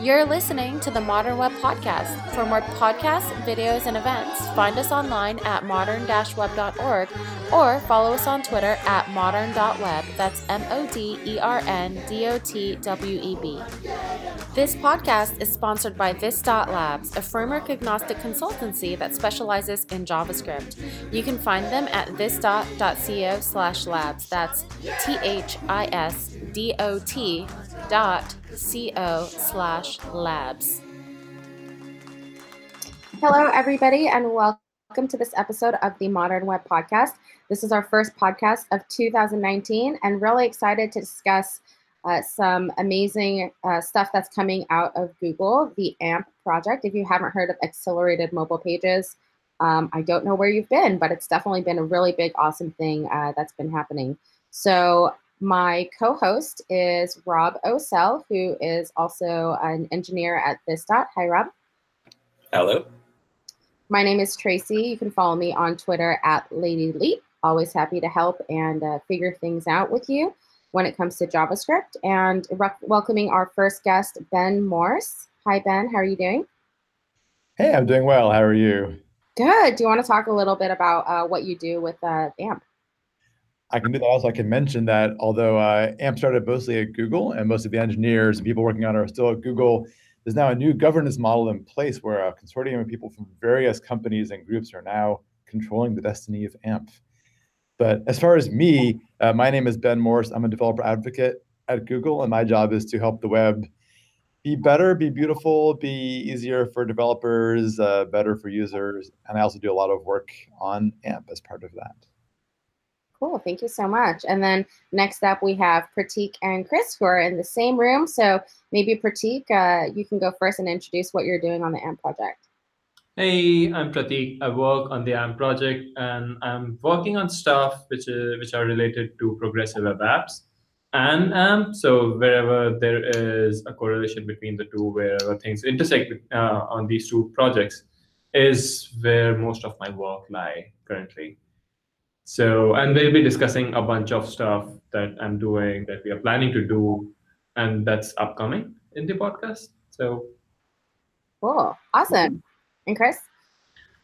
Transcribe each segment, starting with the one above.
You're listening to the Modern Web Podcast. For more podcasts, videos, and events, find us online at modern-web.org or follow us on Twitter at modern.web. That's M O D E R N D O T W E B. This podcast is sponsored by This.Labs, a framework agnostic consultancy that specializes in JavaScript. You can find them at this.co slash labs. That's T H I S D O T dot co slash labs. Hello, everybody, and welcome to this episode of the Modern Web Podcast. This is our first podcast of 2019, and really excited to discuss uh, some amazing uh, stuff that's coming out of Google, the AMP project. If you haven't heard of accelerated mobile pages, um, I don't know where you've been, but it's definitely been a really big, awesome thing uh, that's been happening. So my co-host is Rob Ocel, who is also an engineer at This Dot. Hi, Rob. Hello. My name is Tracy. You can follow me on Twitter at ladyleet. Always happy to help and uh, figure things out with you when it comes to JavaScript. And re- welcoming our first guest, Ben Morss. Hi, Ben. How are you doing? Hey, I'm doing well. How are you? Good. Do you want to talk a little bit about uh, what you do with uh, AMP? I can do that. Also, I can mention that although uh, AMP started mostly at Google and most of the engineers and people working on it are still at Google, there's now a new governance model in place where a consortium of people from various companies and groups are now controlling the destiny of AMP. But as far as me, uh, my name is Ben Morss. I'm a developer advocate at Google, and my job is to help the web be better, be beautiful, be easier for developers, uh, better for users. And I also do a lot of work on AMP as part of that. Cool. Thank you so much. And then next up, we have Pratik and Chris who are in the same room. So maybe Pratik, uh, you can go first and introduce what you're doing on the AMP project. Hey, I'm Pratik. I work on the AMP project and I'm working on stuff which, is, which are related to progressive web apps and AMP. So wherever there is a correlation between the two, wherever things intersect uh, on these two projects is where most of my work lie currently. So, and we'll be discussing a bunch of stuff that I'm doing, that we are planning to do, and that's upcoming in the podcast. So, cool, awesome. And Chris?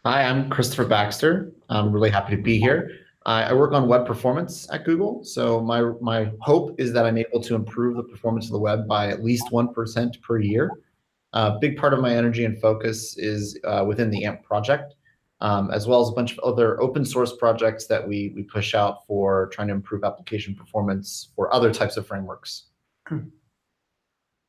Hi, I'm Kristofer Baxter. I'm really happy to be here. I work on web performance at Google. So my my hope is that I'm able to improve the performance of the web by at least one percent per year. A uh, big part of my energy and focus is uh, within the AMP project um, as well as a bunch of other open source projects that we, we push out for trying to improve application performance for other types of frameworks.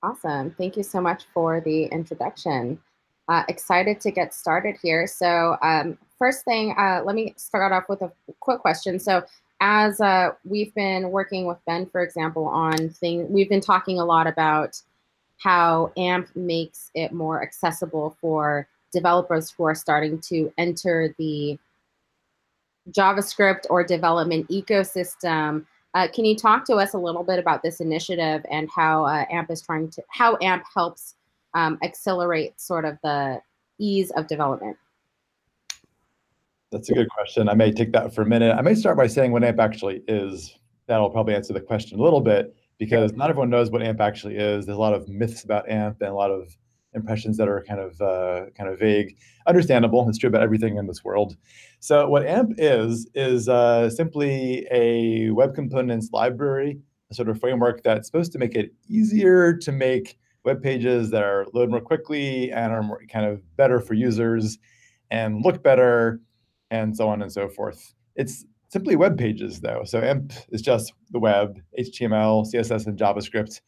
Awesome. Thank you so much for the introduction. Uh, excited to get started here. So um, first thing, uh, let me start off with a quick question. So as uh, we've been working with Ben, for example, on things, we've been talking a lot about how AMP makes it more accessible for developers who are starting to enter the JavaScript or development ecosystem. Uh, can you talk to us a little bit about this initiative and how uh, AMP is trying to, how AMP helps um, accelerate sort of the ease of development? That's a good question. I may take that for a minute. I may start by saying what AMP actually is. That'll probably answer the question a little bit because not everyone knows what AMP actually is. There's a lot of myths about AMP and a lot of impressions that are kind of uh, kind of vague. Understandable. It's true about everything in this world. So what AMP is is uh, simply a web components library, a sort of framework that's supposed to make it easier to make web pages that are load more quickly and are more kind of better for users and look better and so on and so forth. It's simply web pages though. So AMP is just the web, HTML, CSS, and JavaScript.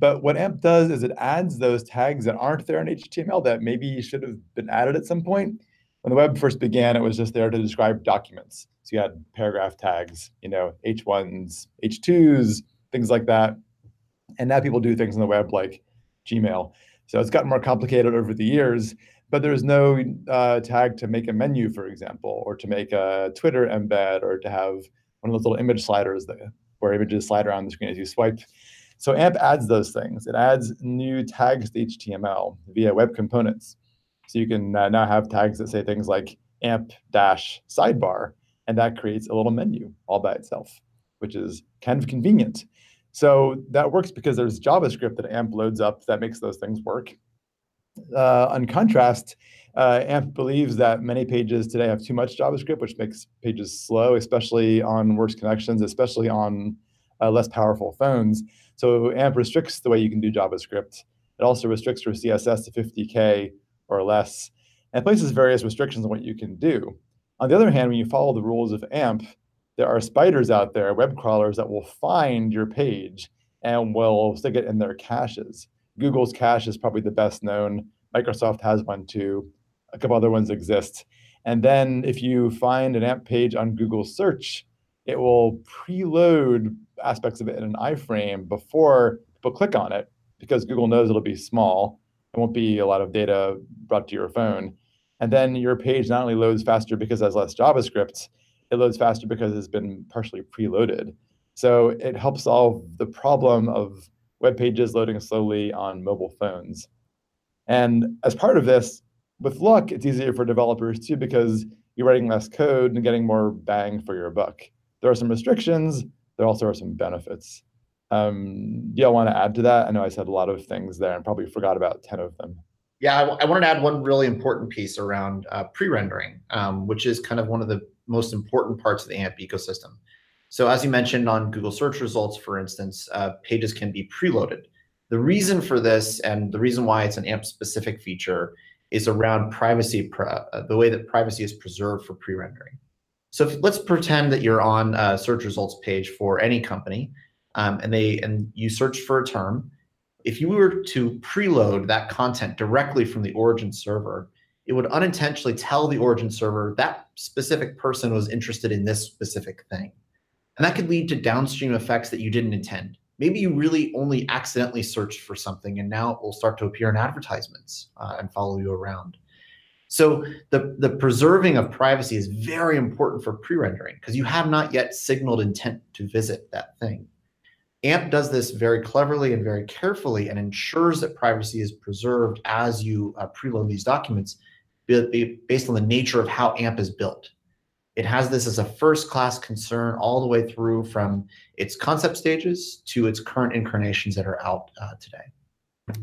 But what AMP does is it adds those tags that aren't there in HTML that maybe should have been added at some point. When the web first began, it was just there to describe documents. So you had paragraph tags, you know, H1s, H2s, things like that. And now people do things on the web like Gmail. So it's gotten more complicated over the years, but there's no uh, tag to make a menu, for example, or to make a Twitter embed, or to have one of those little image sliders that, where images slide around the screen as you swipe. So AMP adds those things. It adds new tags to HTML via web components. So you can uh, now have tags that say things like AMP dash sidebar, and that creates a little menu all by itself, which is kind of convenient. So that works because there's JavaScript that AMP loads up that makes those things work. Uh, on contrast, uh, AMP believes that many pages today have too much JavaScript, which makes pages slow, especially on worse connections, especially on uh, less powerful phones. So AMP restricts the way you can do JavaScript. It also restricts your CSS to 50K or less, and places various restrictions on what you can do. On the other hand, when you follow the rules of AMP, there are spiders out there, web crawlers that will find your page and will stick it in their caches. Google's cache is probably the best known. Microsoft has one too. A couple other ones exist. And then if you find an AMP page on Google search, it will preload aspects of it in an iframe before people click on it because Google knows it'll be small. It won't be a lot of data brought to your phone. And then your page not only loads faster because it has less JavaScript, it loads faster because it's been partially preloaded. So it helps solve the problem of web pages loading slowly on mobile phones. And as part of this, with luck, it's easier for developers too because you're writing less code and getting more bang for your buck. There are some restrictions, there also are some benefits. Um, do you want to add to that? I know I said a lot of things there and probably forgot about 10 of them. Yeah, I, wanted to add one really important piece around uh, pre-rendering, um, which is kind of one of the most important parts of the AMP ecosystem. So as you mentioned on Google search results, for instance, uh, pages can be preloaded. The reason for this and the reason why it's an AMP specific feature is around privacy, uh, the way that privacy is preserved for pre-rendering. So if, let's pretend that you're on a search results page for any company um, and they and you search for a term. If you were to preload that content directly from the origin server, it would unintentionally tell the origin server that specific person was interested in this specific thing. And that could lead to downstream effects that you didn't intend. Maybe you really only accidentally searched for something and now it will start to appear in advertisements uh, and follow you around. So the, the preserving of privacy is very important for pre-rendering because you have not yet signaled intent to visit that thing. AMP does this very cleverly and very carefully and ensures that privacy is preserved as you uh, preload these documents based on the nature of how AMP is built. It has this as a first class concern all the way through from its concept stages to its current incarnations that are out uh, today.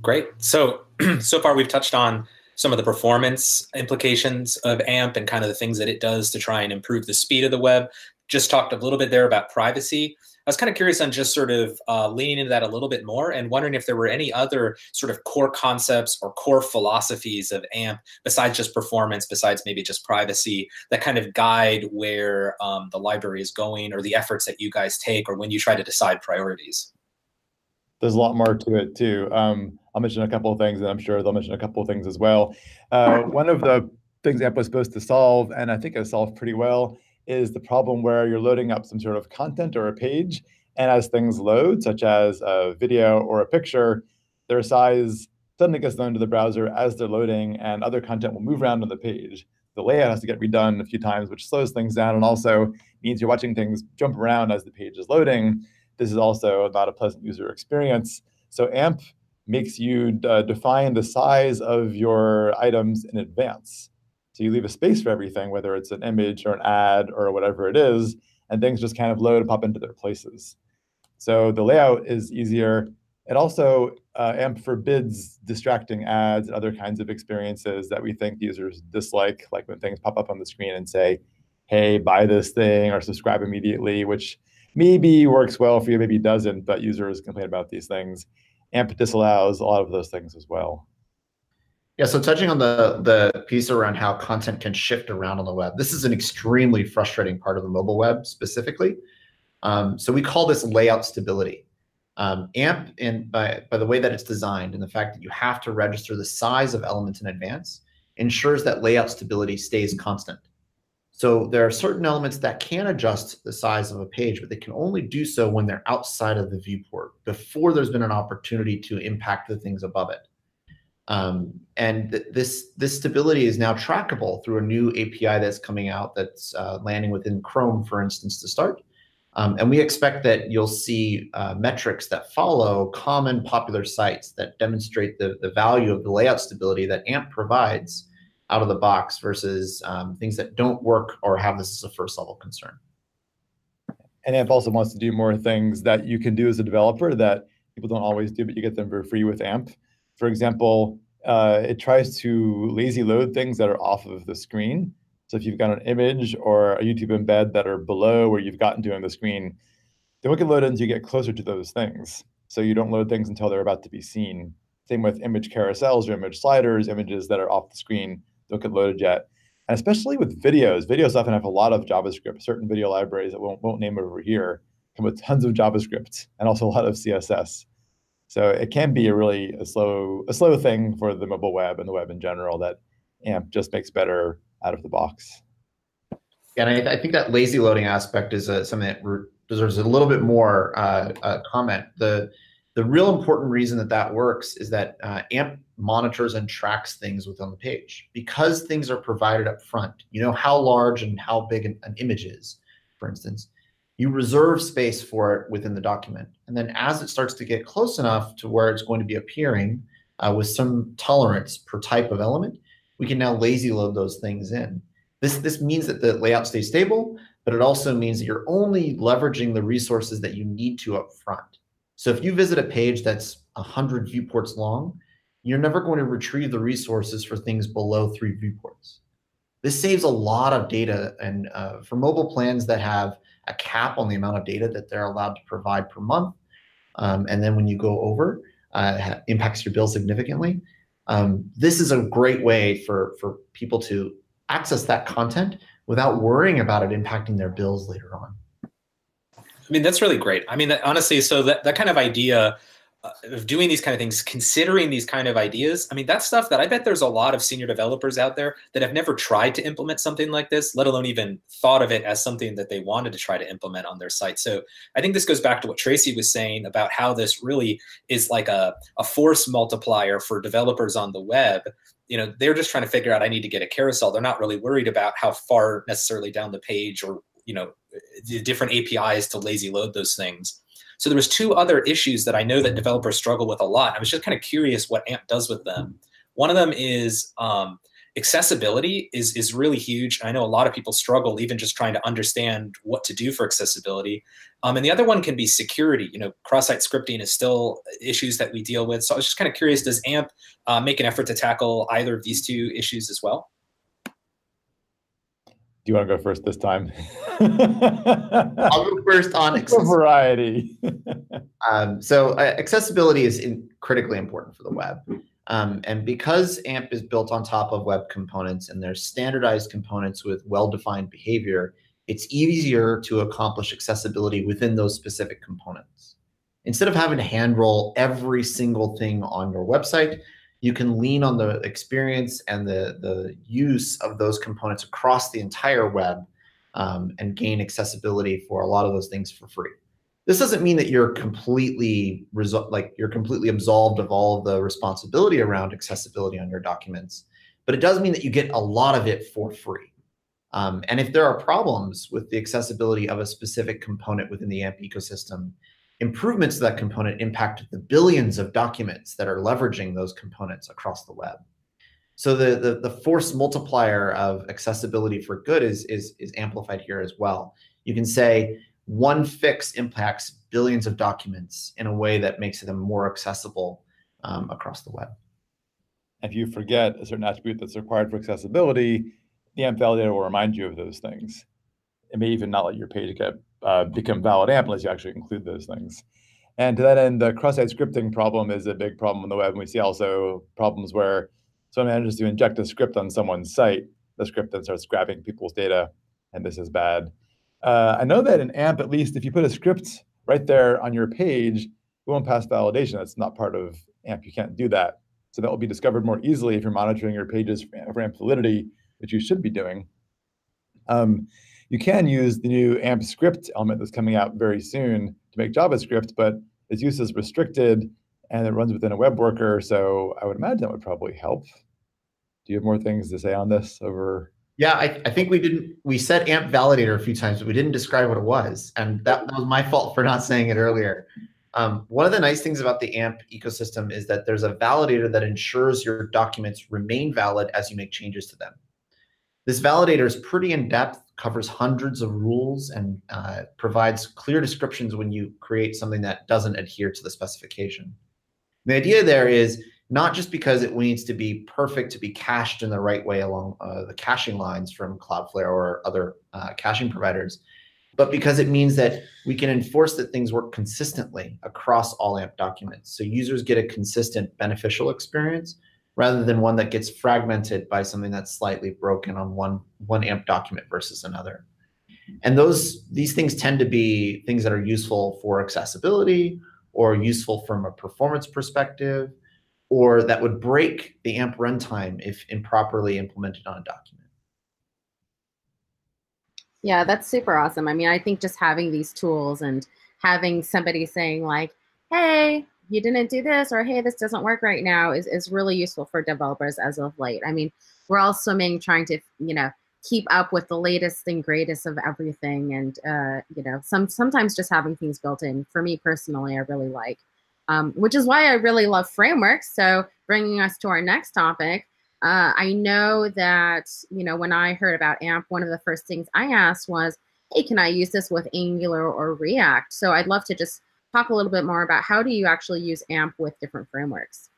Great. So, so far we've touched on some of the performance implications of AMP and kind of the things that it does to try and improve the speed of the web. Just talked a little bit there about privacy. I was kind of curious on just sort of uh, leaning into that a little bit more and wondering if there were any other sort of core concepts or core philosophies of AMP besides just performance, besides maybe just privacy, that kind of guide where um, the library is going or the efforts that you guys take or when you try to decide priorities. There's a lot more to it too. Um, I'll mention a couple of things, and I'm sure they'll mention a couple of things as well. Uh, one of the things AMP was supposed to solve, and I think it solved pretty well, is the problem where you're loading up some sort of content or a page, and as things load, such as a video or a picture, their size suddenly gets known to the browser as they're loading, and other content will move around on the page. The layout has to get redone a few times, which slows things down and also means you're watching things jump around as the page is loading. This is also not a pleasant user experience. So AMP makes you uh, define the size of your items in advance. So you leave a space for everything, whether it's an image or an ad or whatever it is, and things just kind of load and pop into their places. So the layout is easier. It also uh, AMP forbids distracting ads and other kinds of experiences that we think users dislike, like when things pop up on the screen and say, hey, buy this thing or subscribe immediately, which maybe works well for you, maybe doesn't, but users complain about these things. AMP disallows a lot of those things as well. Yeah, so touching on the the piece around how content can shift around on the web, this is an extremely frustrating part of the mobile web specifically. Um, so we call this layout stability. Um, AMP, and by, by the way that it's designed and the fact that you have to register the size of elements in advance, ensures that layout stability stays constant. So there are certain elements that can adjust the size of a page, but they can only do so when they're outside of the viewport before there's been an opportunity to impact the things above it. Um, and th this this stability is now trackable through a new API that's coming out that's uh, landing within Chrome, for instance, to start. Um, and we expect that you'll see uh, metrics that follow common popular sites that demonstrate the, the value of the layout stability that AMP provides out of the box versus um, things that don't work or have this as a first level concern. And AMP also wants to do more things that you can do as a developer that people don't always do, but you get them for free with AMP. For example, uh, it tries to lazy load things that are off of the screen. So if you've got an image or a YouTube embed that are below where you've gotten to on the screen, they won't get loaded until you get closer to those things. So you don't load things until they're about to be seen. Same with image carousels or image sliders, images that are off the screen get loaded yet. And especially with videos, videos often have a lot of JavaScript. Certain video libraries that won't, won't name over here come with tons of JavaScript and also a lot of CSS. So it can be a really a slow a slow thing for the mobile web and the web in general that AMP just makes better out of the box. Yeah, And I, I think that lazy loading aspect is uh, something that deserves a little bit more uh, uh, comment. The the real important reason that that works is that uh, AMP monitors and tracks things within the page because things are provided up front. You know how large and how big an, an image is, for instance. You reserve space for it within the document, and then as it starts to get close enough to where it's going to be appearing uh, with some tolerance per type of element, we can now lazy load those things in. This this means that the layout stays stable, but it also means that you're only leveraging the resources that you need to up front. So if you visit a page that's 100 viewports long, you're never going to retrieve the resources for things below three viewports. This saves a lot of data. And uh, for mobile plans that have a cap on the amount of data that they're allowed to provide per month, um, and then when you go over, uh, impacts your bill significantly. Um, this is a great way for, for people to access that content without worrying about it impacting their bills later on. I mean, that's really great. I mean, honestly, so that, that kind of idea Uh, of doing these kind of things, considering these kind of ideas, I mean, that's stuff that I bet there's a lot of senior developers out there that have never tried to implement something like this, let alone even thought of it as something that they wanted to try to implement on their site. So I think this goes back to what Tracy was saying about how this really is like a, a force multiplier for developers on the web. You know they're just trying to figure out i need to get a carousel. They're not really worried about how far necessarily down the page or you know the different apis to lazy load those things so there was two other issues that i know that developers struggle with a lot i was just kind of curious what amp does with them one of them is um, accessibility is is really huge. I know a lot of people struggle even just trying to understand what to do for accessibility. Um, and the other one can be security. You know, cross-site scripting is still issues that we deal with. So I was just kind of curious: Does AMP uh, make an effort to tackle either of these two issues as well? Do you want to go first this time? I'll go first on accessibility. variety. um, so uh, accessibility is in, critically important for the web. Um, and because AMP is built on top of web components and there's standardized components with well-defined behavior, it's easier to accomplish accessibility within those specific components. Instead of having to hand roll every single thing on your website, you can lean on the experience and the, the use of those components across the entire web um, and gain accessibility for a lot of those things for free. This doesn't mean that you're completely like you're completely absolved of all of the responsibility around accessibility on your documents, but it does mean that you get a lot of it for free. Um, and if there are problems with the accessibility of a specific component within the AMP ecosystem, improvements to that component impact the billions of documents that are leveraging those components across the web. So the, the, the force multiplier of accessibility for good is, is, is amplified here as well. You can say, one fix impacts billions of documents in a way that makes them more accessible um, across the web. If you forget a certain attribute that's required for accessibility, the AMP validator will remind you of those things. It may even not let your page get uh, become valid AMP unless you actually include those things. And to that end, the cross-site scripting problem is a big problem on the web. And we see also problems where someone manages to inject a script on someone's site. The script then starts grabbing people's data, and this is bad. Uh, I know that in AMP, at least, if you put a script right there on your page, it won't pass validation. That's not part of AMP. You can't do that. So that will be discovered more easily if you're monitoring your pages for AMP validity, which you should be doing. Um, you can use the new AMP script element that's coming out very soon to make JavaScript, but its use is restricted and it runs within a web worker. So I would imagine that would probably help. Do you have more things to say on this over yeah, I, I, think we didn't. We said AMP validator a few times, but we didn't describe what it was, and that, was my fault for not saying it earlier. Um, one of the nice things about the AMP ecosystem is that there's a validator that ensures your documents remain valid as you make changes to them. This validator is pretty in depth, covers hundreds of rules, and uh, provides clear descriptions when you create something that doesn't adhere to the specification. The idea there is not just because it needs to be perfect to be cached in the right way along uh, the caching lines from Cloudflare or other uh, caching providers, but because it means that we can enforce that things work consistently across all AMP documents. So users get a consistent beneficial experience rather than one that gets fragmented by something that's slightly broken on one, one AMP document versus another. And those these things tend to be things that are useful for accessibility or useful from a performance perspective or that would break the AMP runtime if improperly implemented on a document. Yeah, that's super awesome. I mean, I think just having these tools and having somebody saying like, hey, you didn't do this or hey, this doesn't work right now is, is really useful for developers as of late. I mean, we're all swimming trying to, you know, keep up with the latest and greatest of everything. And, uh, you know, some sometimes just having things built in for me personally, I really like um, which is why I really love frameworks. So bringing us to our next topic, uh, I know that, you know, when I heard about AMP, one of the first things I asked was, hey, can I use this with Angular or React? So I'd love to just talk a little bit more about how do you actually use AMP with different frameworks?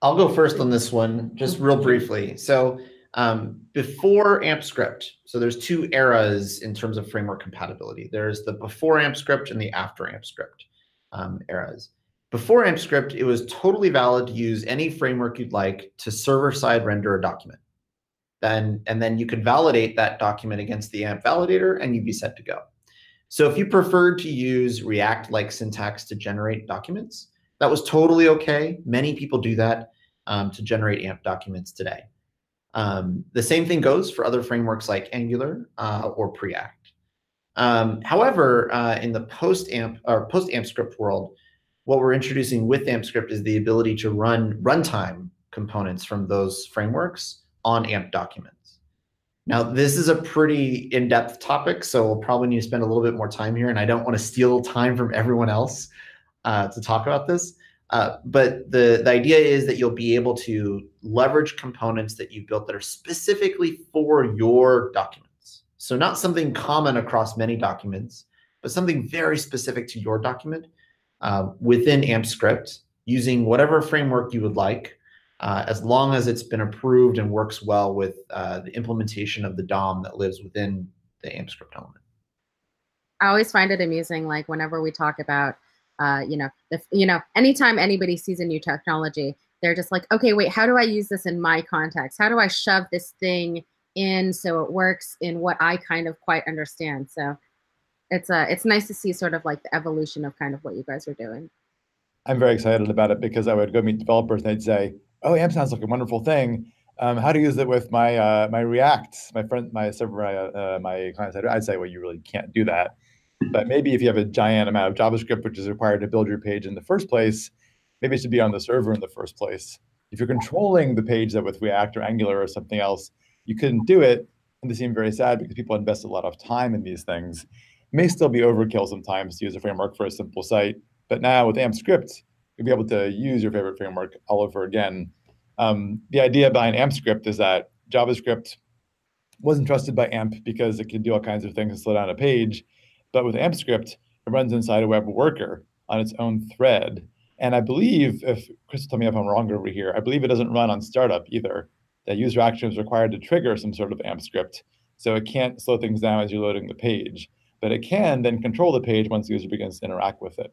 I'll go first on this one, just real briefly. So um, before AMP script, so there's two eras in terms of framework compatibility. There's the before AMP script and the after AMP script um, eras. Before AmpScript, it was totally valid to use any framework you'd like to server-side render a document. Then, and then you could validate that document against the AMP validator and you'd be set to go. So if you preferred to use React-like syntax to generate documents, that was totally okay. Many people do that um, to generate AMP documents today. Um, the same thing goes for other frameworks like Angular uh, or Preact. Um, however, uh, in the post AMP or post AMP script world, what we're introducing with AMP script is the ability to run runtime components from those frameworks on AMP documents. Now, this is a pretty in-depth topic, so we'll probably need to spend a little bit more time here, and I don't want to steal time from everyone else uh, to talk about this. Uh, but the, the idea is that you'll be able to leverage components that you've built that are specifically for your documents. So not something common across many documents, but something very specific to your document uh, within AMP script using whatever framework you would like, uh, as long as it's been approved and works well with uh, the implementation of the DOM that lives within the AMP script element. I always find it amusing, like whenever we talk about, uh, you know, if, you know, anytime anybody sees a new technology, they're just like, okay, wait, how do I use this in my context? How do I shove this thing in so it works in what I kind of quite understand. So it's uh, it's nice to see sort of like the evolution of kind of what you guys are doing. I'm very excited about it because I would go meet developers and they'd say, "Oh, AMP sounds like a wonderful thing. Um, how to use it with my uh, my React, my friend, my server, uh, my client side?" I'd say, "Well, you really can't do that." But maybe if you have a giant amount of JavaScript which is required to build your page in the first place, maybe it should be on the server in the first place. If you're controlling the page that with React or Angular or something else, you couldn't do it. And they seem very sad because people invest a lot of time in these things. It may still be overkill sometimes to use a framework for a simple site, but now with AMP script, you'll be able to use your favorite framework all over again. Um, the idea behind AMP script is that JavaScript wasn't trusted by AMP because it can do all kinds of things and slow down a page. But with AMP script, it runs inside a web worker on its own thread. And I believe, if Chris tell me if I'm wrong over here, I believe it doesn't run on startup either that user action is required to trigger some sort of AMP script. So it can't slow things down as you're loading the page, but it can then control the page once the user begins to interact with it.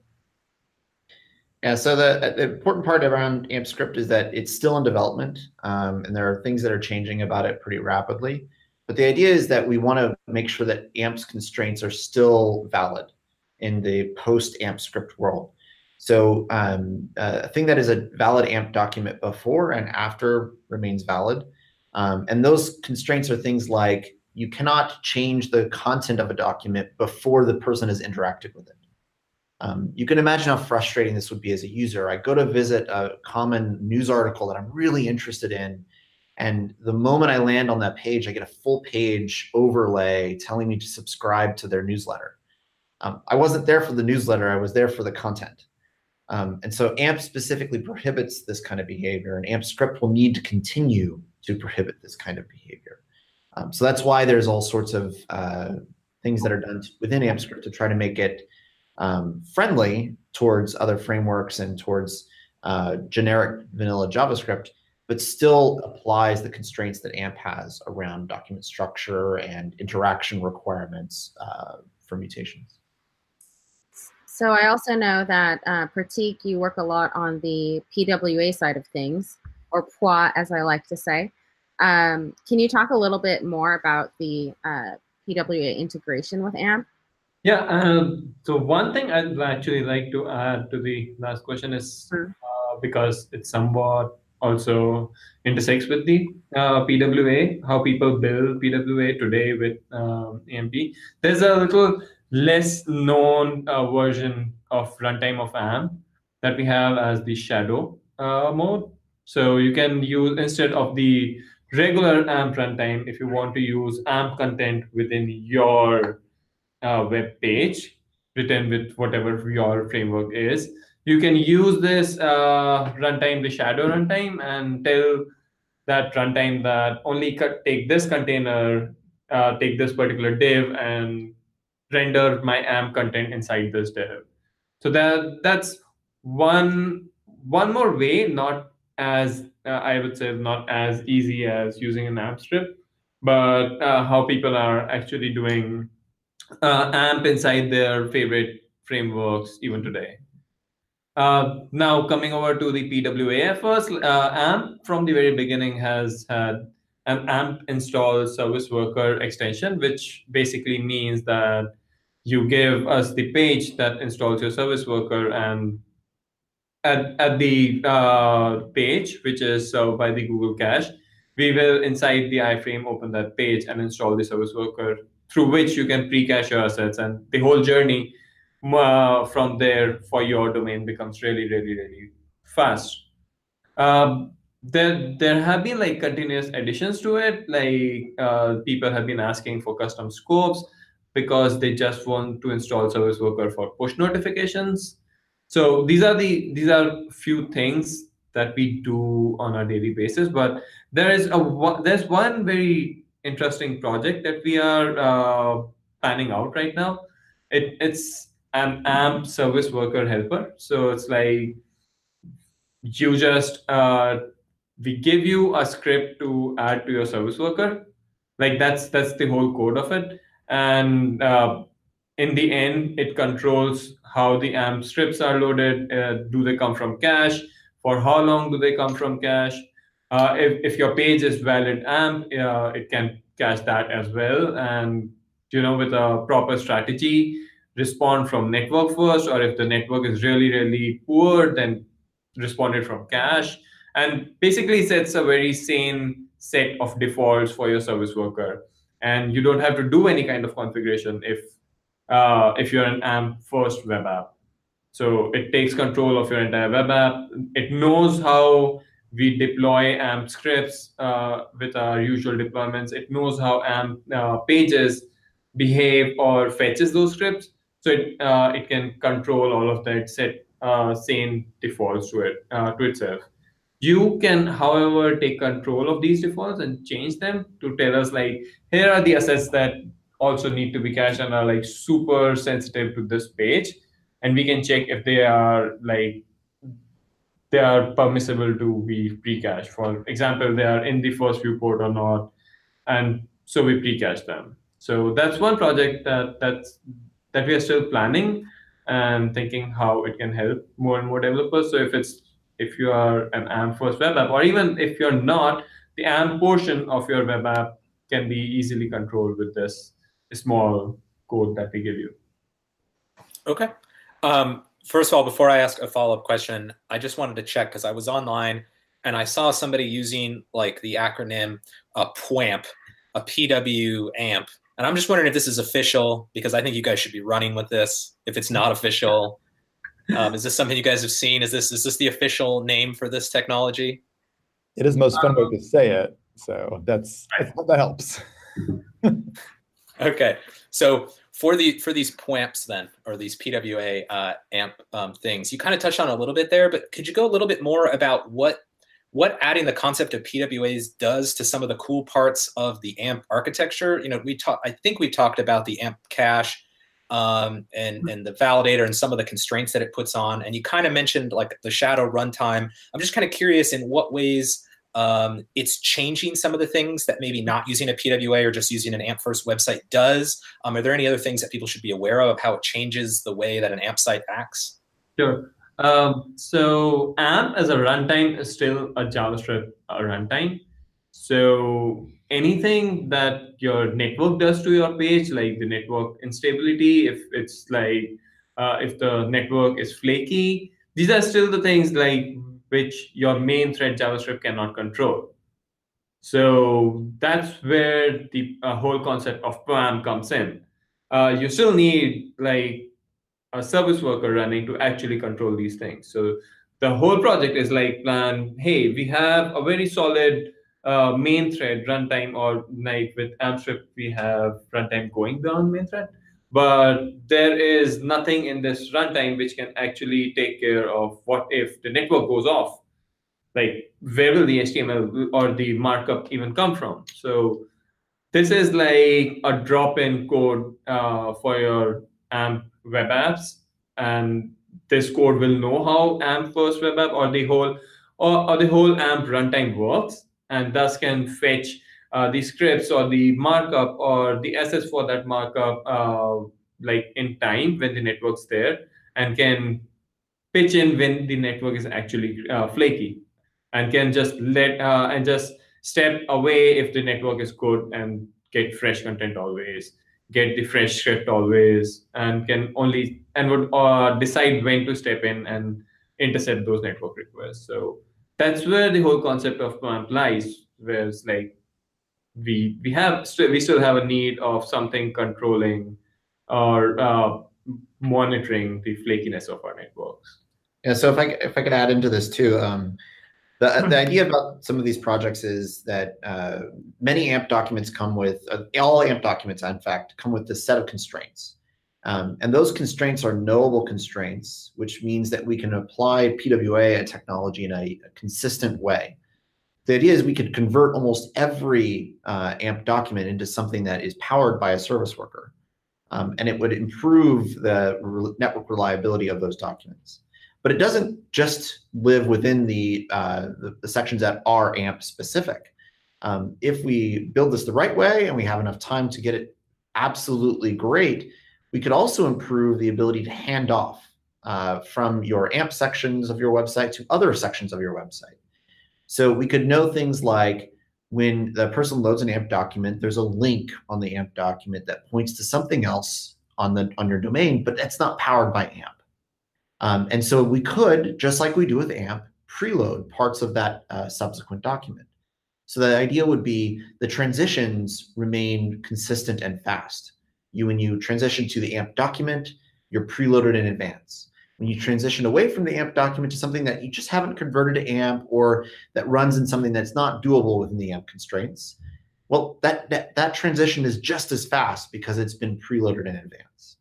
Yeah, so the, the important part around AMP script is that it's still in development, um, and there are things that are changing about it pretty rapidly. But the idea is that we want to make sure that AMP's constraints are still valid in the post AMP script world. So um, uh, a thing that is a valid AMP document before and after remains valid. Um, and those constraints are things like you cannot change the content of a document before the person has interacted with it. Um, you can imagine how frustrating this would be as a user. I go to visit a common news article that I'm really interested in. And the moment I land on that page, I get a full page overlay telling me to subscribe to their newsletter. Um, I wasn't there for the newsletter, I was there for the content. Um, and so AMP specifically prohibits this kind of behavior, and AMP script will need to continue to prohibit this kind of behavior. Um, so that's why there's all sorts of uh, things that are done within AMP script to try to make it um, friendly towards other frameworks and towards uh, generic vanilla JavaScript, but still applies the constraints that AMP has around document structure and interaction requirements uh, for mutations. So I also know that uh, Pratik, you work a lot on the PWA side of things, or PWA, as I like to say. Um, can you talk a little bit more about the uh, PWA integration with AMP? Yeah. Um, so one thing I'd actually like to add to the last question is uh, because it's somewhat also intersects with the uh, PWA, how people build PWA today with um, AMP. There's a little less known uh, version of runtime of AMP that we have as the shadow uh, mode. So you can use instead of the regular AMP runtime, if you want to use AMP content within your uh, web page, written with whatever your framework is, you can use this uh, runtime, the shadow runtime, and tell that runtime that only take this container, uh, take this particular div, and render my AMP content inside this div. So that that's one one more way, not as uh, I would say not as easy as using an AMP script, but uh, how people are actually doing uh, AMP inside their favorite frameworks even today. Uh, now coming over to the PWA first, uh, AMP from the very beginning has had an AMP install service worker extension, which basically means that you give us the page that installs your service worker and at, at the uh, page, which is served by the Google Cache, we will inside the iframe open that page and install the service worker through which you can pre-cache your assets and the whole journey uh, from there for your domain becomes really, really, really fast. Um, there, there have been like continuous additions to it. Like uh, people have been asking for custom scopes because they just want to install service worker for push notifications. So these are the these are few things that we do on a daily basis. But there is a there's one very interesting project that we are uh, planning out right now. It, it's an AMP service worker helper. So it's like you just uh, we give you a script to add to your service worker. Like that's that's the whole code of it and uh, in the end, it controls how the AMP scripts are loaded. Uh, do they come from cache? For how long do they come from cache? Uh, if, if your page is valid AMP, uh, it can cache that as well. And you know, with a proper strategy, respond from network first, or if the network is really, really poor, then respond it from cache. And basically sets a very sane set of defaults for your service worker and you don't have to do any kind of configuration if uh, if you're an AMP first web app. So it takes control of your entire web app. It knows how we deploy AMP scripts uh, with our usual deployments. It knows how AMP uh, pages behave or fetches those scripts. So it uh, it can control all of that, set uh, sane defaults to it uh, to itself. You can, however, take control of these defaults and change them to tell us like, here are the assets that also need to be cached and are like super sensitive to this page. And we can check if they are like, they are permissible to be pre-cached. For example, they are in the first viewport or not. And so we pre-cache them. So that's one project that that's that we are still planning and thinking how it can help more and more developers. So if it's if you are an AMP first web app, or even if you're not, the AMP portion of your web app can be easily controlled with this small code that we give you. Okay. Um, first of all, before I ask a follow-up question, I just wanted to check because I was online and I saw somebody using like the acronym uh, PWAMP, a PW AMP. And I'm just wondering if this is official because I think you guys should be running with this. If it's not official, um, is this something you guys have seen? Is this is this the official name for this technology? It is most fun way to say it. So that's that helps. okay, so for the for these PWAMPs then, or these PWA uh, AMP um, things, you kind of touched on a little bit there, but could you go a little bit more about what what adding the concept of PWAs does to some of the cool parts of the AMP architecture. You know, we talked. I think we talked about the AMP cache um, and mm-hmm. and the validator and some of the constraints that it puts on. And you kind of mentioned like the shadow runtime. I'm just kind of curious in what ways um, it's changing some of the things that maybe not using a PWA or just using an AMP first website does. Um, are there any other things that people should be aware of, how it changes the way that an AMP site acts? Sure. Um, so AMP as a runtime is still a JavaScript uh, runtime. So anything that your network does to your page, like the network instability, if it's like uh, if the network is flaky, these are still the things like which your main thread JavaScript cannot control. So that's where the uh, whole concept of PAM comes in. Uh, you still need like a service worker running to actually control these things. So the whole project is like plan, hey, we have a very solid uh, main thread runtime or like with AmpScript, we have runtime going beyond main thread. But there is nothing in this runtime which can actually take care of what if the network goes off. Like where will the HTML or the markup even come from? So this is like a drop-in code uh, for your AMP web apps, and this code will know how AMP first web app or the whole or, or the whole AMP runtime works and thus can fetch uh, the scripts or the markup or the assets for that markup uh, like in time when the network's there and can pitch in when the network is actually uh, flaky and can just let uh, and just step away if the network is good and get fresh content always get the fresh script always and can only and would uh, decide when to step in and intercept those network requests. So that's where the whole concept of PAMP lies, where it's like we we have we still have a need of something controlling or uh, monitoring the flakiness of our networks. Yeah. So if I if I could add into this too, um, the the idea about some of these projects is that uh, many AMP documents come with uh, all AMP documents, in fact, come with this set of constraints. Um, and those constraints are knowable constraints, which means that we can apply PWA technology in a, a consistent way. The idea is we could convert almost every uh, AMP document into something that is powered by a service worker. Um, and it would improve the re network reliability of those documents. But it doesn't just live within the, uh, the, the, sections that are AMP specific. Um, if we build this the right way and we have enough time to get it absolutely great, we could also improve the ability to hand off uh, from your AMP sections of your website to other sections of your website. So we could know things like when the person loads an AMP document, there's a link on the AMP document that points to something else on the on your domain, but that's not powered by AMP. Um, and so we could, just like we do with AMP, preload parts of that uh, subsequent document. So the idea would be the transitions remain consistent and fast. You, when you transition to the AMP document, you're preloaded in advance. When you transition away from the AMP document to something that you just haven't converted to AMP or that runs in something that's not doable within the AMP constraints, well, that, that, that transition is just as fast because it's been preloaded in advance.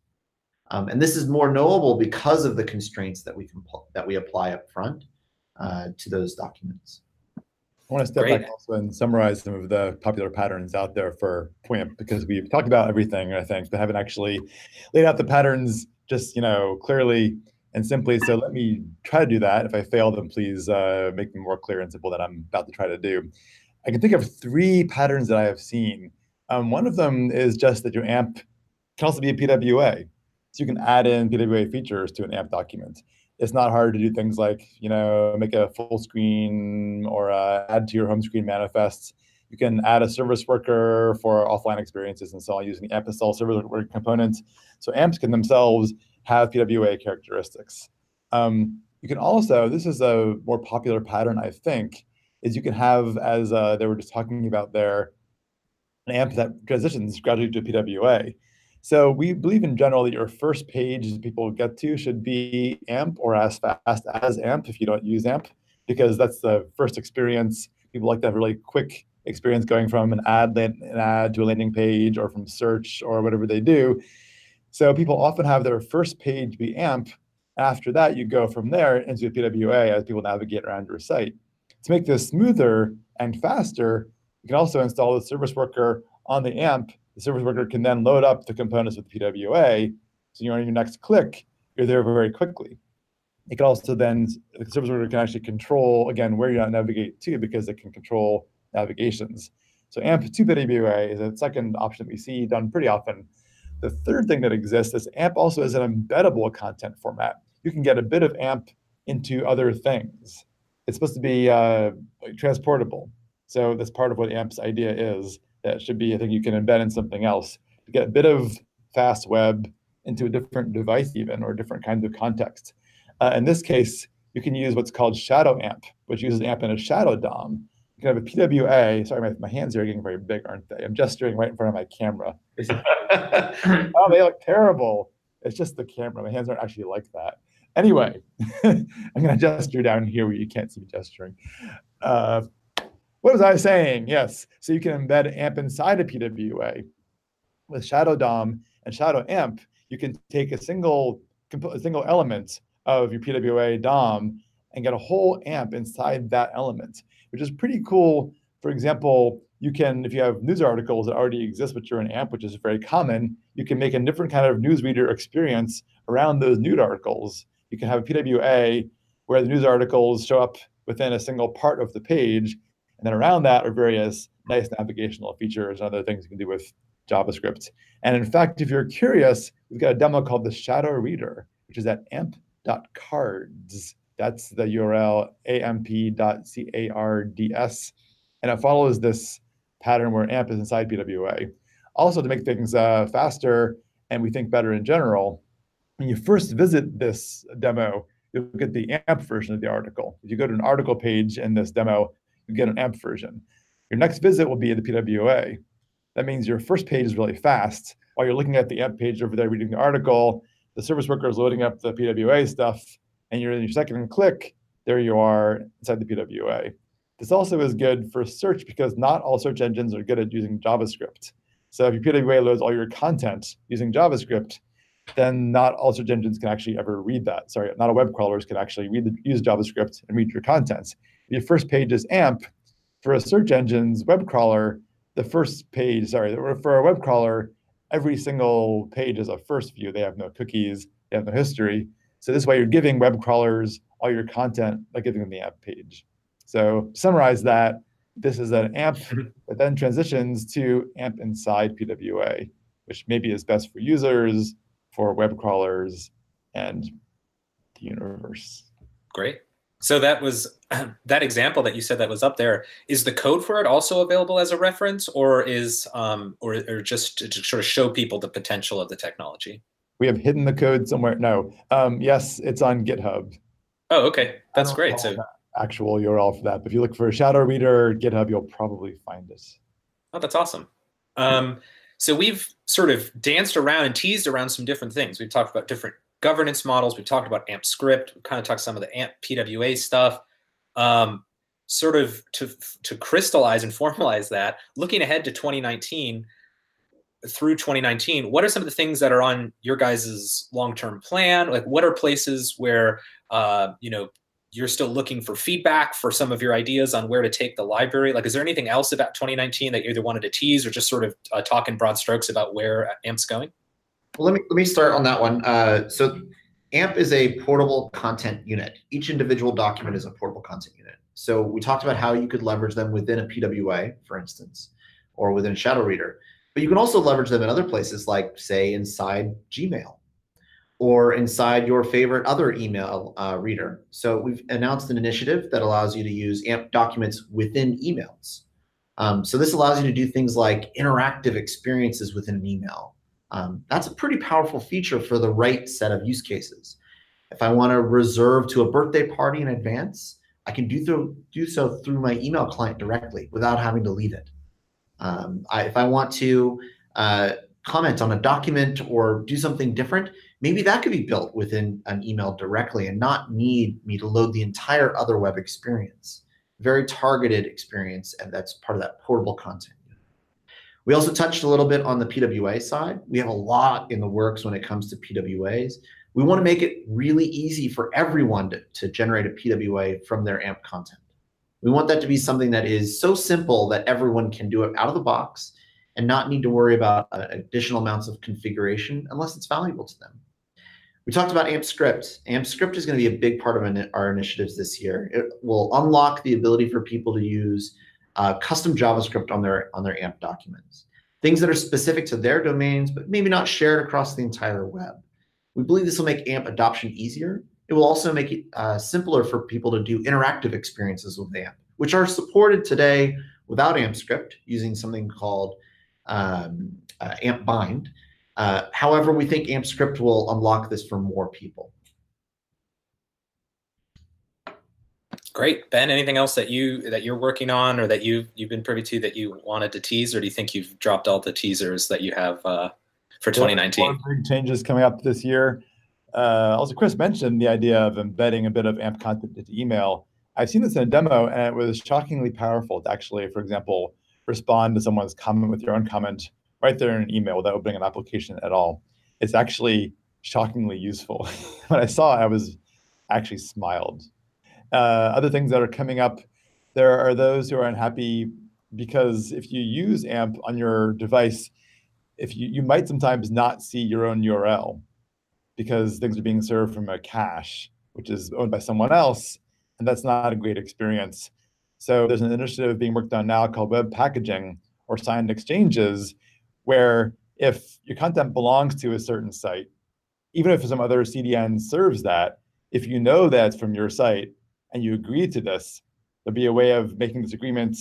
Um, and this is more knowable because of the constraints that we can that we apply up front uh, to those documents. I want to step Great. back also and summarize some of the popular patterns out there for PWAMP because we've talked about everything, I think, but haven't actually laid out the patterns just, you know, clearly and simply. So let me try to do that. If I fail, then please uh, make them more clear and simple that I'm about to try to do. I can think of three patterns that I have seen. Um, one of them is just that your AMP can also be a PWA. So you can add in PWA features to an AMP document it's not hard to do things like you know make a full screen or uh, add to your home screen manifests. You can add a service worker for offline experiences and so on using the AmpSL service worker component. So amps can themselves have PWA characteristics. Um, you can also, this is a more popular pattern, I think, is you can have, as uh, they were just talking about there, an amp that transitions gradually to PWA. So we believe in general that your first page people get to should be AMP or as fast as AMP if you don't use AMP, because that's the first experience. People like to have a really quick experience going from an ad, an ad to a landing page or from search or whatever they do. So people often have their first page be AMP. After that, you go from there into the PWA as people navigate around your site. To make this smoother and faster, you can also install the service worker on the AMP. The service worker can then load up the components with the PWA. So you're on your next click, you're there very quickly. It can also then, the service worker can actually control, again, where you navigate to because it can control navigations. So AMP to PWA is a second option that we see done pretty often. The third thing that exists is AMP also is an embeddable content format. You can get a bit of AMP into other things. It's supposed to be uh, transportable. So that's part of what AMP's idea is. That should be, I think you can embed in something else to get a bit of fast web into a different device even or different kinds of context. Uh, in this case, you can use what's called shadow AMP, which uses AMP in a shadow DOM. Can have a PWA. Sorry, my, my hands are getting very big, aren't they? I'm gesturing right in front of my camera. oh, they look terrible. It's just the camera. My hands aren't actually like that. Anyway, I'm going to gesture down here where you can't see me gesturing. Uh, what was I saying? Yes. So you can embed AMP inside a PWA. With Shadow DOM and Shadow AMP, you can take a single, a single element of your PWA DOM and get a whole AMP inside that element, which is pretty cool. For example, you can, if you have news articles that already exist, but you're an AMP, which is very common, you can make a different kind of newsreader experience around those news articles you can have a PWA where the news articles show up within a single part of the page. And then around that are various nice navigational features and other things you can do with JavaScript. And in fact, if you're curious, we've got a demo called the Shadow Reader, which is at amp.cards. That's the URL amp.cards. And it follows this pattern where AMP is inside PWA. Also, to make things uh, faster and we think better in general, when you first visit this demo, you'll get the AMP version of the article. If you go to an article page in this demo, you get an AMP version. Your next visit will be the PWA. That means your first page is really fast. While you're looking at the AMP page over there reading the article, the service worker is loading up the PWA stuff, and you're in your second click, there you are inside the PWA. This also is good for search because not all search engines are good at using JavaScript. So if your PWA loads all your content using JavaScript, then not all search engines can actually ever read that. Sorry, not all web crawlers can actually read the, use JavaScript and read your contents. If your first page is AMP, for a search engine's web crawler, the first page, sorry, for a web crawler, every single page is a first view. They have no cookies, they have no history. So this way you're giving web crawlers all your content by giving them the AMP page. So summarize that, this is an AMP that then transitions to AMP inside PWA, which maybe is best for users, for web crawlers and the universe. Great. So that was that example that you said that was up there. Is the code for it also available as a reference, or is um, or, or just to sort of show people the potential of the technology? We have hidden the code somewhere. No, um, yes, it's on GitHub. Oh, okay, that's great. So actual URL for that. But if you look for Shadow Reader GitHub, you'll probably find it. Oh, that's awesome. Um, so we've sort of danced around and teased around some different things. We've talked about different governance models. We've talked about AMP script. We've kind of talked some of the AMP PWA stuff. Um, sort of to to crystallize and formalize that, looking ahead to 2019 through 2019, what are some of the things that are on your guys' long-term plan? Like, what are places where uh, you know you're still looking for feedback for some of your ideas on where to take the library? Like, is there anything else about 2019 that you either wanted to tease or just sort of uh, talk in broad strokes about where AMP's going? Well, let me let me start on that one. Uh, so, AMP is a portable content unit. Each individual document is a portable content unit. So we talked about how you could leverage them within a PWA, for instance, or within Shadow Reader. But you can also leverage them in other places, like say inside Gmail or inside your favorite other email uh, reader. So we've announced an initiative that allows you to use AMP documents within emails. Um, so this allows you to do things like interactive experiences within an email. Um, that's a pretty powerful feature for the right set of use cases. If I want to reserve to a birthday party in advance, I can do, do so through my email client directly without having to leave it. Um, I, if I want to uh, comment on a document or do something different, maybe that could be built within an email directly and not need me to load the entire other web experience. Very targeted experience, and that's part of that portable content. We also touched a little bit on the PWA side. We have a lot in the works when it comes to PWAs. We want to make it really easy for everyone to, to generate a PWA from their AMP content. We want that to be something that is so simple that everyone can do it out of the box and not need to worry about uh, additional amounts of configuration unless it's valuable to them. We talked about AMP script. AMP script is going to be a big part of our initiatives this year. It will unlock the ability for people to use uh, custom JavaScript on their on their AMP documents, things that are specific to their domains, but maybe not shared across the entire web. We believe this will make AMP adoption easier. It will also make it uh, simpler for people to do interactive experiences with AMP, which are supported today without AMP script using something called um, uh, AMP bind. Uh, however, we think AMP script will unlock this for more people. Great, Ben. Anything else that you that you're working on, or that you you've been privy to that you wanted to tease, or do you think you've dropped all the teasers that you have uh, for 2019? big changes coming up this year. Uh, also, Chris mentioned the idea of embedding a bit of AMP content into email. I've seen this in a demo, and it was shockingly powerful to actually, for example, respond to someone's comment with your own comment right there in an email without opening an application at all. It's actually shockingly useful. when I saw it, I was actually smiled. Uh, other things that are coming up, there are those who are unhappy because if you use AMP on your device, if you, you might sometimes not see your own URL because things are being served from a cache, which is owned by someone else, and that's not a great experience. So there's an initiative being worked on now called web packaging or signed exchanges, where if your content belongs to a certain site, even if some other CDN serves that, if you know that's from your site and you agree to this, there'll be a way of making this agreement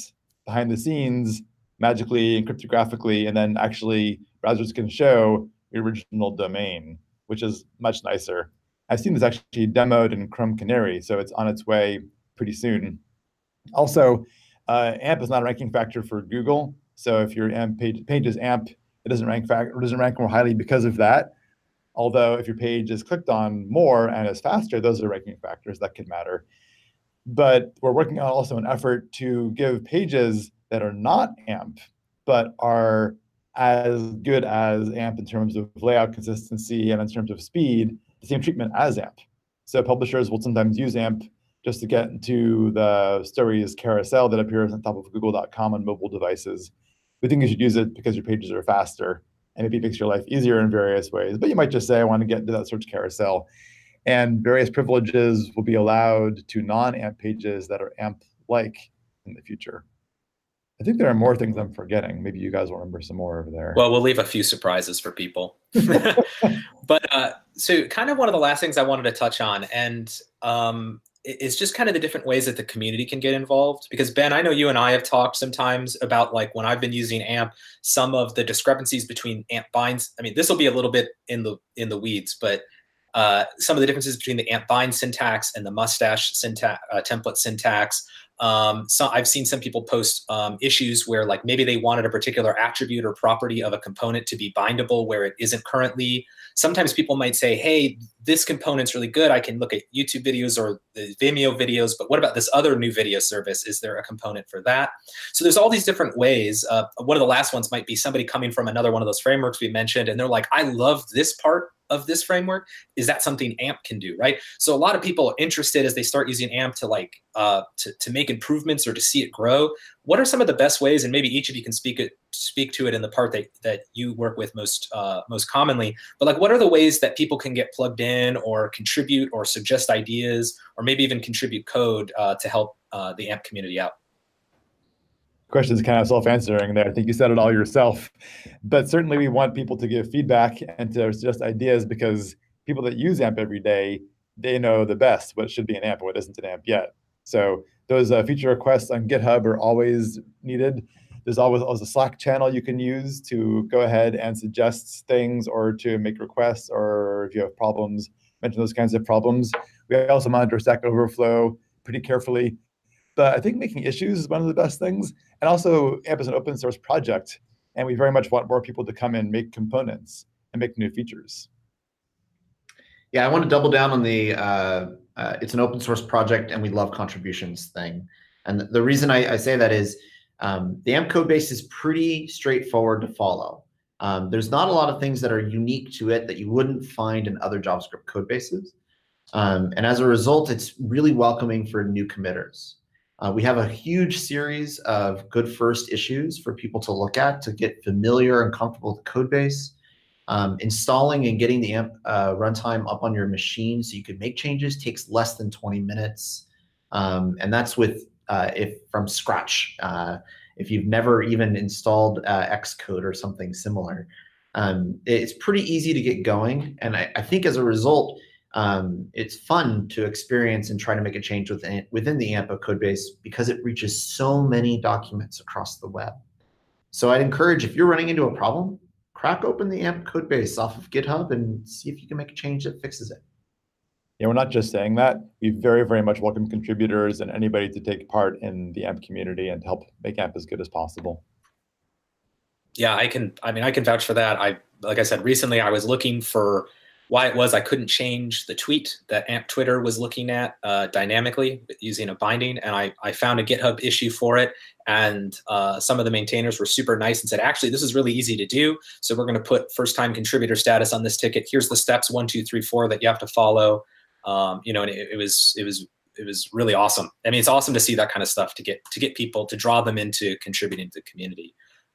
behind the scenes magically and cryptographically, and then actually browsers can show your original domain, which is much nicer. I've seen this actually demoed in Chrome Canary, so it's on its way pretty soon. Also, uh, AMP is not a ranking factor for Google. So if your AMP page, page is AMP, it doesn't rank fact, doesn't rank more highly because of that. Although if your page is clicked on more and is faster, those are ranking factors that could matter. But we're working on also an effort to give pages that are not AMP, but are as good as AMP in terms of layout consistency and in terms of speed, the same treatment as AMP. So publishers will sometimes use AMP just to get into the stories carousel that appears on top of google.com on mobile devices. We think you should use it because your pages are faster and maybe it makes your life easier in various ways. But you might just say, I want to get into that search carousel. And various privileges will be allowed to non-AMP pages that are AMP-like in the future. I think there are more things I'm forgetting. Maybe you guys will remember some more over there. Well, we'll leave a few surprises for people. but uh, so, kind of one of the last things I wanted to touch on, and um, is just kind of the different ways that the community can get involved because ben i know you and i have talked sometimes about like when i've been using amp some of the discrepancies between amp binds i mean this will be a little bit in the in the weeds but uh, some of the differences between the amp bind syntax and the mustache syntax uh, template syntax um, so I've seen some people post um, issues where like maybe they wanted a particular attribute or property of a component to be bindable where it isn't currently. Sometimes people might say, hey, this component's really good. I can look at YouTube videos or the Vimeo videos, but what about this other new video service? Is there a component for that? So there's all these different ways. Uh, one of the last ones might be somebody coming from another one of those frameworks we mentioned, and they're like, I love this part of this framework is that something amp can do right? So a lot of people are interested as they start using amp to like uh, to, to make improvements or to see it grow. What are some of the best ways and maybe each of you can speak it speak to it in the part that, that you work with most uh, most commonly but like what are the ways that people can get plugged in or contribute or suggest ideas or maybe even contribute code uh, to help uh, the amp community out question is kind of self-answering there. I think you said it all yourself. But certainly we want people to give feedback and to suggest ideas because people that use AMP every day, they know the best what should be an AMP and what isn't an AMP yet. So those uh, feature requests on GitHub are always needed. There's always, always a Slack channel you can use to go ahead and suggest things or to make requests or if you have problems, mention those kinds of problems. We also monitor Stack Overflow pretty carefully but I think making issues is one of the best things. And also, AMP is an open source project, and we very much want more people to come and make components and make new features. Yeah, I want to double down on the uh, uh, it's an open source project and we love contributions thing. And the reason I, I say that is um, the AMP code base is pretty straightforward to follow. Um, there's not a lot of things that are unique to it that you wouldn't find in other JavaScript code bases. Um, and as a result, it's really welcoming for new committers. Uh, we have a huge series of good first issues for people to look at to get familiar and comfortable with the code base. Um, installing and getting the AMP uh, runtime up on your machine so you can make changes takes less than 20 minutes. Um, and that's with uh, if from scratch. Uh, if you've never even installed uh, Xcode or something similar, um, it's pretty easy to get going. And I, I think as a result, um, it's fun to experience and try to make a change within, within the AMPA code base because it reaches so many documents across the web. So I'd encourage if you're running into a problem, crack open the AMP code base off of GitHub and see if you can make a change that fixes it. Yeah, we're not just saying that. We very, very much welcome contributors and anybody to take part in the AMP community and help make AMP as good as possible. Yeah, I can. I mean, I can vouch for that. I, like I said, recently I was looking for why it was I couldn't change the tweet that AMP Twitter was looking at uh, dynamically using a binding, and I, I found a GitHub issue for it, and uh, some of the maintainers were super nice and said, actually, this is really easy to do. So we're going to put first-time contributor status on this ticket. Here's the steps one, two, three, four that you have to follow. Um, you know, and it, it was it was it was really awesome. I mean, it's awesome to see that kind of stuff to get to get people to draw them into contributing to the community.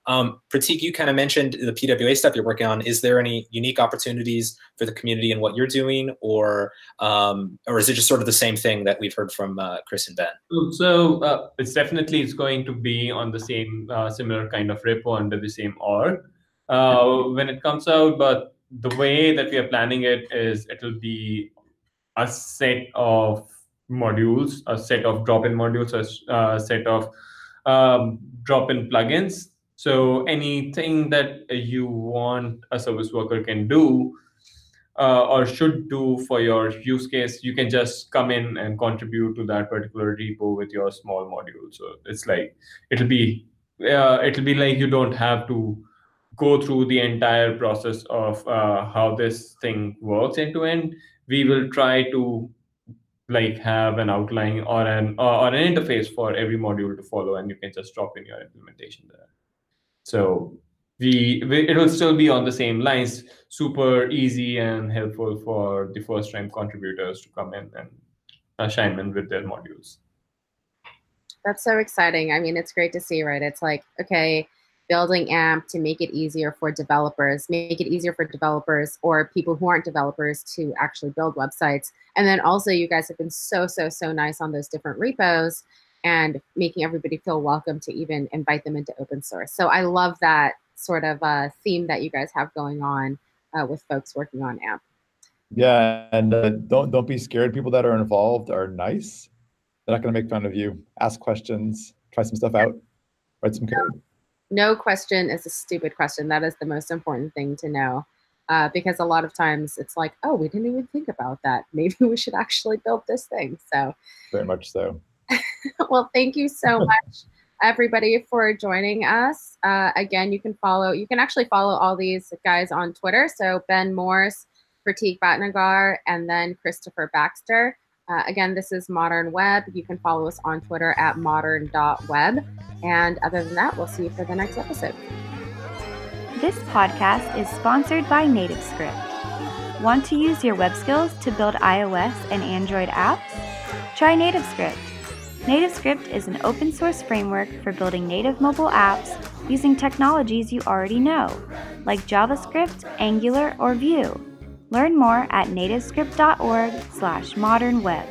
Um, Pratik, you kind of mentioned the PWA stuff you're working on. Is there any unique opportunities for the community in what you're doing, or um, or is it just sort of the same thing that we've heard from uh, Chris and Ben? So uh, it's definitely it's going to be on the same uh, similar kind of repo under the same org uh, when it comes out. But the way that we are planning it is it will be a set of modules, a set of drop-in modules, a uh, set of um, drop-in plugins so anything that you want a service worker can do uh, or should do for your use case, you can just come in and contribute to that particular repo with your small module. So it's like it'll be uh, it'll be like you don't have to go through the entire process of uh, how this thing works end to end. We will try to like have an outline or an or an interface for every module to follow, and you can just drop in your implementation there. So we, we, it will still be on the same lines, super easy and helpful for the first time contributors to come in and chime in with their modules. That's so exciting. I mean, it's great to see, right? It's like, okay, building AMP to make it easier for developers, make it easier for developers or people who aren't developers to actually build websites. And then also, you guys have been so, so, so nice on those different repos and making everybody feel welcome to even invite them into open source. So I love that sort of uh, theme that you guys have going on uh, with folks working on AMP. Yeah, and uh, don't don't be scared. People that are involved are nice. They're not going to make fun of you. Ask questions. Try some stuff out. Write some code. No question is a stupid question. That is the most important thing to know. Uh, because a lot of times it's like, oh, we didn't even think about that. Maybe we should actually build this thing. So very much so. well, thank you so much, everybody, for joining us. Uh, again, you can follow, you can actually follow all these guys on Twitter. So Ben Morss, Pratik Bhatnagar, and then Kristofer Baxter. Uh, again, this is Modern Web. You can follow us on Twitter at modern.web. And other than that, we'll see you for the next episode. This podcast is sponsored by NativeScript. Want to use your web skills to build iOS and Android apps? Try NativeScript. NativeScript is an open source framework for building native mobile apps using technologies you already know, like JavaScript, Angular, or Vue. Learn more at nativescript.org slash modernweb.